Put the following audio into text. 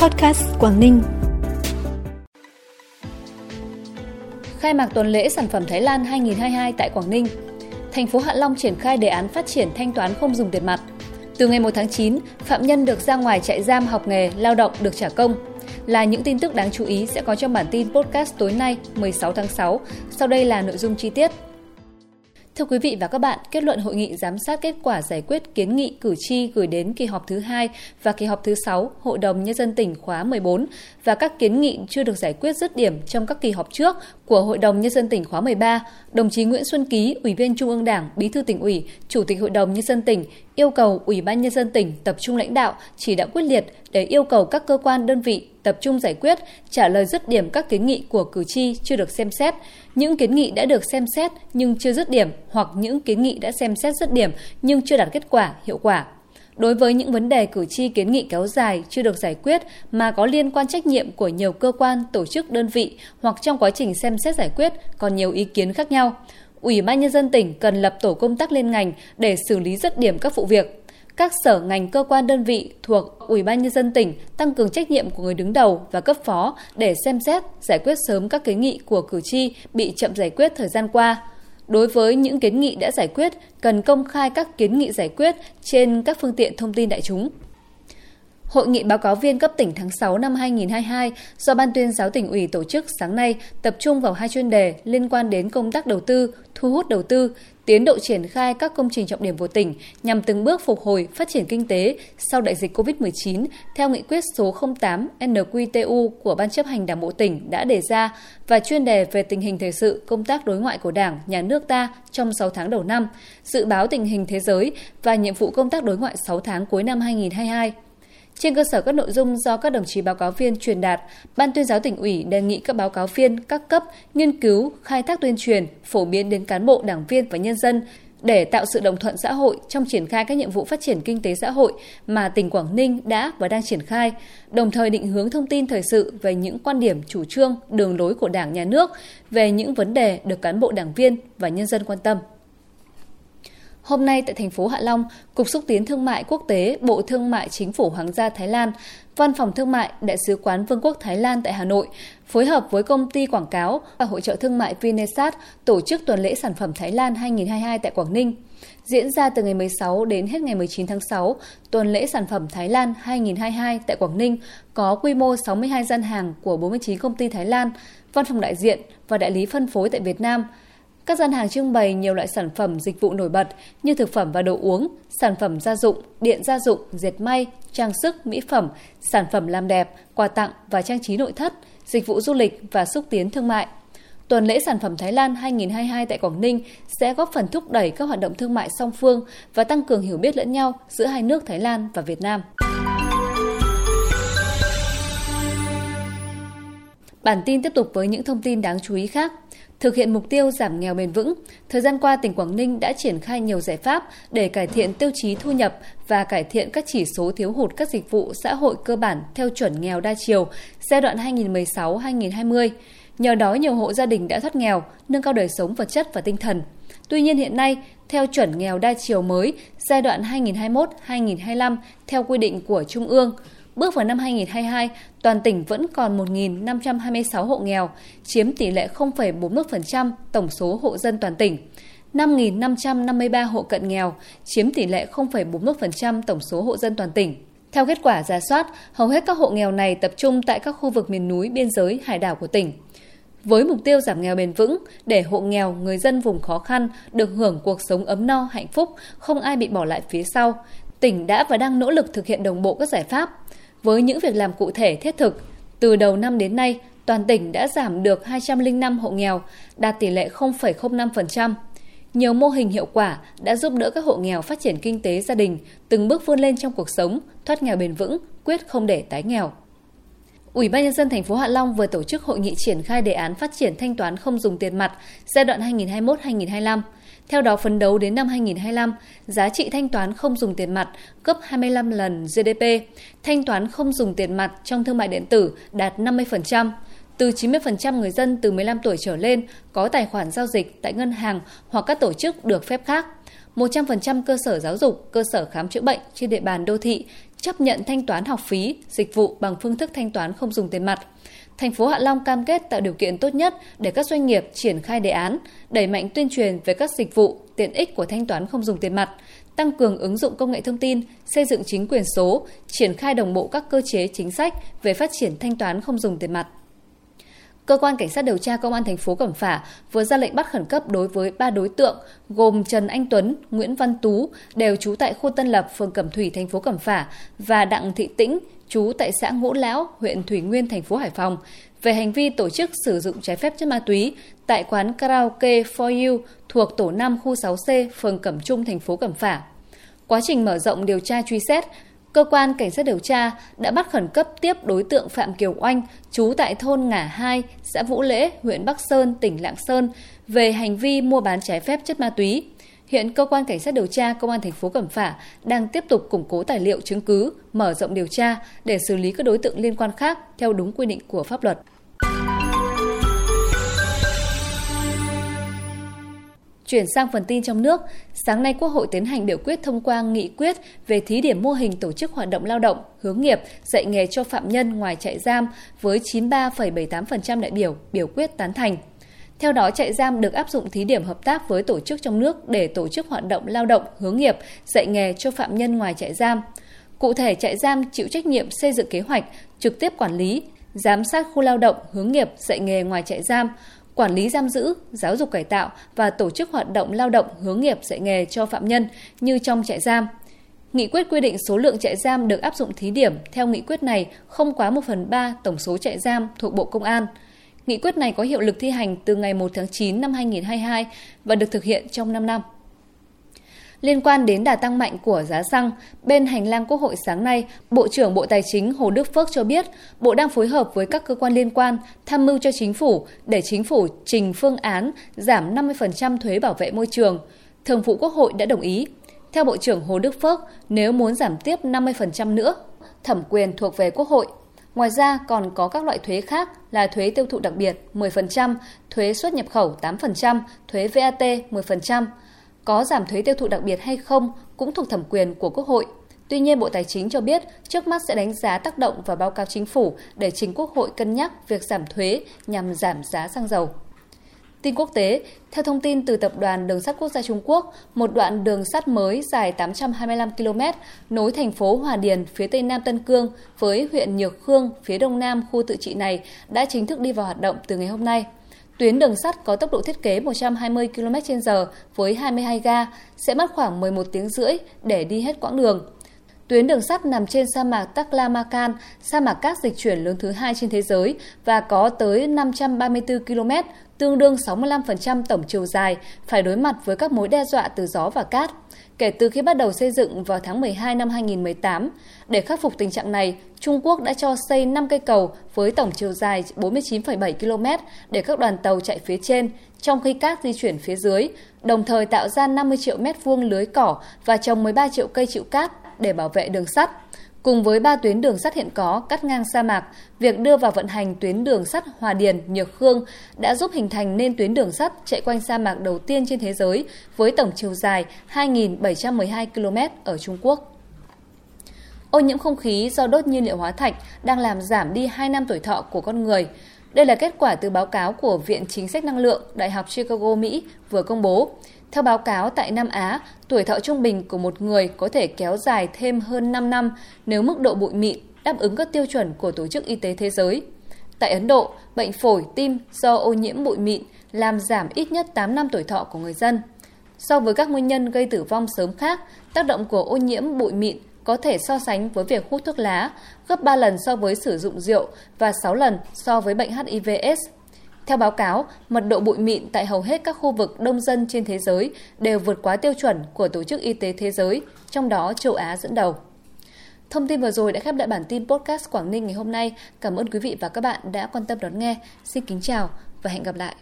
Podcast Quảng Ninh. Khai mạc tuần lễ sản phẩm Thái Lan 2022 tại Quảng Ninh. Thành phố Hạ Long triển khai đề án phát triển thanh toán không dùng tiền mặt. Từ ngày 1 tháng 9, phạm nhân được ra ngoài trại giam học nghề, lao động được trả công. Là những tin tức đáng chú ý sẽ có trong bản tin podcast tối nay 16 tháng 6. Sau đây là nội dung chi tiết. Thưa quý vị và các bạn, kết luận hội nghị giám sát kết quả giải quyết kiến nghị cử tri gửi đến kỳ họp thứ hai và kỳ họp thứ 6 Hội đồng Nhân dân tỉnh khóa 14 và các kiến nghị chưa được giải quyết dứt điểm trong các kỳ họp trước của Hội đồng Nhân dân tỉnh khóa 13, đồng chí Nguyễn Xuân Ký, Ủy viên Trung ương Đảng, Bí thư tỉnh ủy, Chủ tịch Hội đồng Nhân dân tỉnh yêu cầu Ủy ban Nhân dân tỉnh tập trung lãnh đạo, chỉ đạo quyết liệt để yêu cầu các cơ quan đơn vị tập trung giải quyết, trả lời dứt điểm các kiến nghị của cử tri chưa được xem xét, những kiến nghị đã được xem xét nhưng chưa dứt điểm hoặc những kiến nghị đã xem xét dứt điểm nhưng chưa đạt kết quả, hiệu quả. Đối với những vấn đề cử tri kiến nghị kéo dài chưa được giải quyết mà có liên quan trách nhiệm của nhiều cơ quan, tổ chức, đơn vị hoặc trong quá trình xem xét giải quyết còn nhiều ý kiến khác nhau, Ủy ban nhân dân tỉnh cần lập tổ công tác liên ngành để xử lý dứt điểm các vụ việc các sở ngành cơ quan đơn vị thuộc Ủy ban nhân dân tỉnh tăng cường trách nhiệm của người đứng đầu và cấp phó để xem xét giải quyết sớm các kiến nghị của cử tri bị chậm giải quyết thời gian qua. Đối với những kiến nghị đã giải quyết, cần công khai các kiến nghị giải quyết trên các phương tiện thông tin đại chúng. Hội nghị báo cáo viên cấp tỉnh tháng 6 năm 2022 do Ban tuyên giáo tỉnh ủy tổ chức sáng nay tập trung vào hai chuyên đề liên quan đến công tác đầu tư, thu hút đầu tư, tiến độ triển khai các công trình trọng điểm của tỉnh nhằm từng bước phục hồi phát triển kinh tế sau đại dịch COVID-19 theo nghị quyết số 08 NQTU của Ban chấp hành Đảng bộ tỉnh đã đề ra và chuyên đề về tình hình thời sự công tác đối ngoại của Đảng, Nhà nước ta trong 6 tháng đầu năm, dự báo tình hình thế giới và nhiệm vụ công tác đối ngoại 6 tháng cuối năm 2022. Trên cơ sở các nội dung do các đồng chí báo cáo viên truyền đạt, Ban tuyên giáo tỉnh ủy đề nghị các báo cáo viên các cấp nghiên cứu, khai thác tuyên truyền, phổ biến đến cán bộ, đảng viên và nhân dân để tạo sự đồng thuận xã hội trong triển khai các nhiệm vụ phát triển kinh tế xã hội mà tỉnh Quảng Ninh đã và đang triển khai, đồng thời định hướng thông tin thời sự về những quan điểm, chủ trương, đường lối của Đảng, Nhà nước về những vấn đề được cán bộ đảng viên và nhân dân quan tâm. Hôm nay tại thành phố Hạ Long, Cục Xúc tiến Thương mại Quốc tế, Bộ Thương mại Chính phủ Hoàng gia Thái Lan, Văn phòng Thương mại Đại sứ quán Vương quốc Thái Lan tại Hà Nội phối hợp với công ty quảng cáo và hội trợ thương mại Vinesat tổ chức tuần lễ sản phẩm Thái Lan 2022 tại Quảng Ninh. Diễn ra từ ngày 16 đến hết ngày 19 tháng 6, tuần lễ sản phẩm Thái Lan 2022 tại Quảng Ninh có quy mô 62 gian hàng của 49 công ty Thái Lan, văn phòng đại diện và đại lý phân phối tại Việt Nam – các gian hàng trưng bày nhiều loại sản phẩm dịch vụ nổi bật như thực phẩm và đồ uống, sản phẩm gia dụng, điện gia dụng, dệt may, trang sức, mỹ phẩm, sản phẩm làm đẹp, quà tặng và trang trí nội thất, dịch vụ du lịch và xúc tiến thương mại. Tuần lễ sản phẩm Thái Lan 2022 tại Quảng Ninh sẽ góp phần thúc đẩy các hoạt động thương mại song phương và tăng cường hiểu biết lẫn nhau giữa hai nước Thái Lan và Việt Nam. Bản tin tiếp tục với những thông tin đáng chú ý khác. Thực hiện mục tiêu giảm nghèo bền vững, thời gian qua tỉnh Quảng Ninh đã triển khai nhiều giải pháp để cải thiện tiêu chí thu nhập và cải thiện các chỉ số thiếu hụt các dịch vụ xã hội cơ bản theo chuẩn nghèo đa chiều giai đoạn 2016-2020. Nhờ đó nhiều hộ gia đình đã thoát nghèo, nâng cao đời sống vật chất và tinh thần. Tuy nhiên hiện nay, theo chuẩn nghèo đa chiều mới giai đoạn 2021-2025 theo quy định của Trung ương, Bước vào năm 2022, toàn tỉnh vẫn còn 1.526 hộ nghèo, chiếm tỷ lệ 0,41% tổng số hộ dân toàn tỉnh. 5.553 hộ cận nghèo, chiếm tỷ lệ 0,41% tổng số hộ dân toàn tỉnh. Theo kết quả giả soát, hầu hết các hộ nghèo này tập trung tại các khu vực miền núi, biên giới, hải đảo của tỉnh. Với mục tiêu giảm nghèo bền vững, để hộ nghèo, người dân vùng khó khăn được hưởng cuộc sống ấm no, hạnh phúc, không ai bị bỏ lại phía sau, tỉnh đã và đang nỗ lực thực hiện đồng bộ các giải pháp. Với những việc làm cụ thể thiết thực, từ đầu năm đến nay, toàn tỉnh đã giảm được 205 hộ nghèo, đạt tỷ lệ 0,05%. Nhiều mô hình hiệu quả đã giúp đỡ các hộ nghèo phát triển kinh tế gia đình, từng bước vươn lên trong cuộc sống, thoát nghèo bền vững, quyết không để tái nghèo. Ủy ban nhân dân thành phố Hạ Long vừa tổ chức hội nghị triển khai đề án phát triển thanh toán không dùng tiền mặt giai đoạn 2021-2025. Theo đó, phấn đấu đến năm 2025, giá trị thanh toán không dùng tiền mặt gấp 25 lần GDP, thanh toán không dùng tiền mặt trong thương mại điện tử đạt 50%. Từ 90% người dân từ 15 tuổi trở lên có tài khoản giao dịch tại ngân hàng hoặc các tổ chức được phép khác. 100% cơ sở giáo dục, cơ sở khám chữa bệnh trên địa bàn đô thị chấp nhận thanh toán học phí, dịch vụ bằng phương thức thanh toán không dùng tiền mặt. Thành phố Hạ Long cam kết tạo điều kiện tốt nhất để các doanh nghiệp triển khai đề án, đẩy mạnh tuyên truyền về các dịch vụ, tiện ích của thanh toán không dùng tiền mặt, tăng cường ứng dụng công nghệ thông tin, xây dựng chính quyền số, triển khai đồng bộ các cơ chế chính sách về phát triển thanh toán không dùng tiền mặt. Cơ quan cảnh sát điều tra công an thành phố Cẩm Phả vừa ra lệnh bắt khẩn cấp đối với ba đối tượng gồm Trần Anh Tuấn, Nguyễn Văn Tú đều trú tại khu Tân Lập, phường Cẩm Thủy, thành phố Cẩm Phả và Đặng Thị Tĩnh, trú tại xã Ngũ Lão, huyện Thủy Nguyên, thành phố Hải Phòng về hành vi tổ chức sử dụng trái phép chất ma túy tại quán karaoke For You thuộc tổ 5 khu 6C, phường Cẩm Trung, thành phố Cẩm Phả. Quá trình mở rộng điều tra truy xét, cơ quan cảnh sát điều tra đã bắt khẩn cấp tiếp đối tượng Phạm Kiều Oanh, trú tại thôn Ngả 2, xã Vũ Lễ, huyện Bắc Sơn, tỉnh Lạng Sơn, về hành vi mua bán trái phép chất ma túy. Hiện cơ quan cảnh sát điều tra công an thành phố Cẩm Phả đang tiếp tục củng cố tài liệu chứng cứ, mở rộng điều tra để xử lý các đối tượng liên quan khác theo đúng quy định của pháp luật. Chuyển sang phần tin trong nước, sáng nay Quốc hội tiến hành biểu quyết thông qua nghị quyết về thí điểm mô hình tổ chức hoạt động lao động, hướng nghiệp, dạy nghề cho phạm nhân ngoài trại giam với 93,78% đại biểu biểu quyết tán thành. Theo đó, trại giam được áp dụng thí điểm hợp tác với tổ chức trong nước để tổ chức hoạt động lao động, hướng nghiệp, dạy nghề cho phạm nhân ngoài trại giam. Cụ thể, trại giam chịu trách nhiệm xây dựng kế hoạch, trực tiếp quản lý, giám sát khu lao động, hướng nghiệp, dạy nghề ngoài trại giam, quản lý giam giữ, giáo dục cải tạo và tổ chức hoạt động lao động hướng nghiệp dạy nghề cho phạm nhân như trong trại giam. Nghị quyết quy định số lượng trại giam được áp dụng thí điểm theo nghị quyết này không quá 1 phần 3 tổng số trại giam thuộc Bộ Công an. Nghị quyết này có hiệu lực thi hành từ ngày 1 tháng 9 năm 2022 và được thực hiện trong 5 năm. Liên quan đến đà tăng mạnh của giá xăng, bên hành lang Quốc hội sáng nay, Bộ trưởng Bộ Tài chính Hồ Đức Phước cho biết, Bộ đang phối hợp với các cơ quan liên quan tham mưu cho chính phủ để chính phủ trình phương án giảm 50% thuế bảo vệ môi trường. Thường vụ Quốc hội đã đồng ý. Theo Bộ trưởng Hồ Đức Phước, nếu muốn giảm tiếp 50% nữa, thẩm quyền thuộc về Quốc hội. Ngoài ra còn có các loại thuế khác là thuế tiêu thụ đặc biệt 10%, thuế xuất nhập khẩu 8%, thuế VAT 10%. Có giảm thuế tiêu thụ đặc biệt hay không cũng thuộc thẩm quyền của Quốc hội. Tuy nhiên, Bộ Tài chính cho biết trước mắt sẽ đánh giá tác động và báo cáo chính phủ để chính Quốc hội cân nhắc việc giảm thuế nhằm giảm giá xăng dầu. Tin quốc tế, theo thông tin từ Tập đoàn Đường sắt Quốc gia Trung Quốc, một đoạn đường sắt mới dài 825 km nối thành phố Hòa Điền phía tây nam Tân Cương với huyện Nhược Khương phía đông nam khu tự trị này đã chính thức đi vào hoạt động từ ngày hôm nay. Tuyến đường sắt có tốc độ thiết kế 120 km/h với 22 ga, sẽ mất khoảng 11 tiếng rưỡi để đi hết quãng đường. Tuyến đường sắt nằm trên sa mạc Taklamakan, sa mạc cát dịch chuyển lớn thứ hai trên thế giới và có tới 534 km, tương đương 65% tổng chiều dài, phải đối mặt với các mối đe dọa từ gió và cát. Kể từ khi bắt đầu xây dựng vào tháng 12 năm 2018, để khắc phục tình trạng này, Trung Quốc đã cho xây 5 cây cầu với tổng chiều dài 49,7 km để các đoàn tàu chạy phía trên, trong khi cát di chuyển phía dưới, đồng thời tạo ra 50 triệu mét vuông lưới cỏ và trồng 13 triệu cây chịu cát để bảo vệ đường sắt. Cùng với ba tuyến đường sắt hiện có cắt ngang sa mạc, việc đưa vào vận hành tuyến đường sắt Hòa Điền, Nhược Khương đã giúp hình thành nên tuyến đường sắt chạy quanh sa mạc đầu tiên trên thế giới với tổng chiều dài 2.712 km ở Trung Quốc. Ô nhiễm không khí do đốt nhiên liệu hóa thạch đang làm giảm đi 2 năm tuổi thọ của con người. Đây là kết quả từ báo cáo của Viện Chính sách Năng lượng Đại học Chicago, Mỹ vừa công bố. Theo báo cáo tại Nam Á, tuổi thọ trung bình của một người có thể kéo dài thêm hơn 5 năm nếu mức độ bụi mịn đáp ứng các tiêu chuẩn của Tổ chức Y tế Thế giới. Tại Ấn Độ, bệnh phổi, tim do ô nhiễm bụi mịn làm giảm ít nhất 8 năm tuổi thọ của người dân. So với các nguyên nhân gây tử vong sớm khác, tác động của ô nhiễm bụi mịn có thể so sánh với việc hút thuốc lá, gấp 3 lần so với sử dụng rượu và 6 lần so với bệnh HIV/AIDS. Theo báo cáo, mật độ bụi mịn tại hầu hết các khu vực đông dân trên thế giới đều vượt quá tiêu chuẩn của Tổ chức Y tế Thế giới, trong đó châu Á dẫn đầu. Thông tin vừa rồi đã khép lại bản tin podcast Quảng Ninh ngày hôm nay. Cảm ơn quý vị và các bạn đã quan tâm đón nghe. Xin kính chào và hẹn gặp lại.